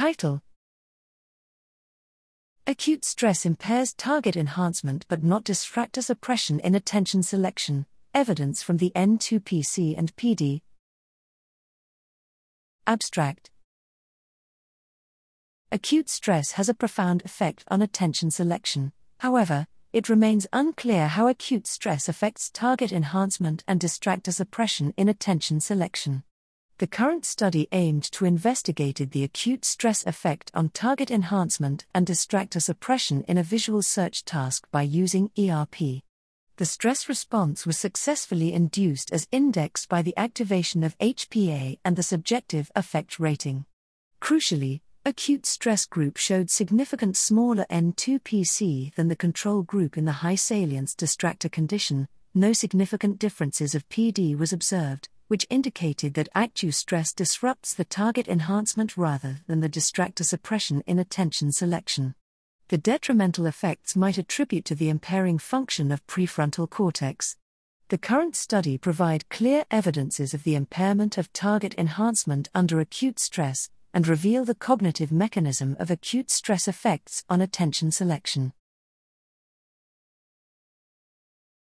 Title Acute stress impairs target enhancement but not distractor suppression in attention selection. Evidence from the N2PC and PD. Abstract Acute stress has a profound effect on attention selection. However, it remains unclear how acute stress affects target enhancement and distractor suppression in attention selection. The current study aimed to investigate the acute stress effect on target enhancement and distractor suppression in a visual search task by using ERP. The stress response was successfully induced as indexed by the activation of HPA and the subjective affect rating. Crucially, acute stress group showed significant smaller N2PC than the control group in the high salience distractor condition. No significant differences of PD was observed, which indicated that acute stress disrupts the target enhancement rather than the distractor suppression in attention selection. The detrimental effects might attribute to the impairing function of prefrontal cortex. The current study provide clear evidences of the impairment of target enhancement under acute stress, and reveal the cognitive mechanism of acute stress effects on attention selection.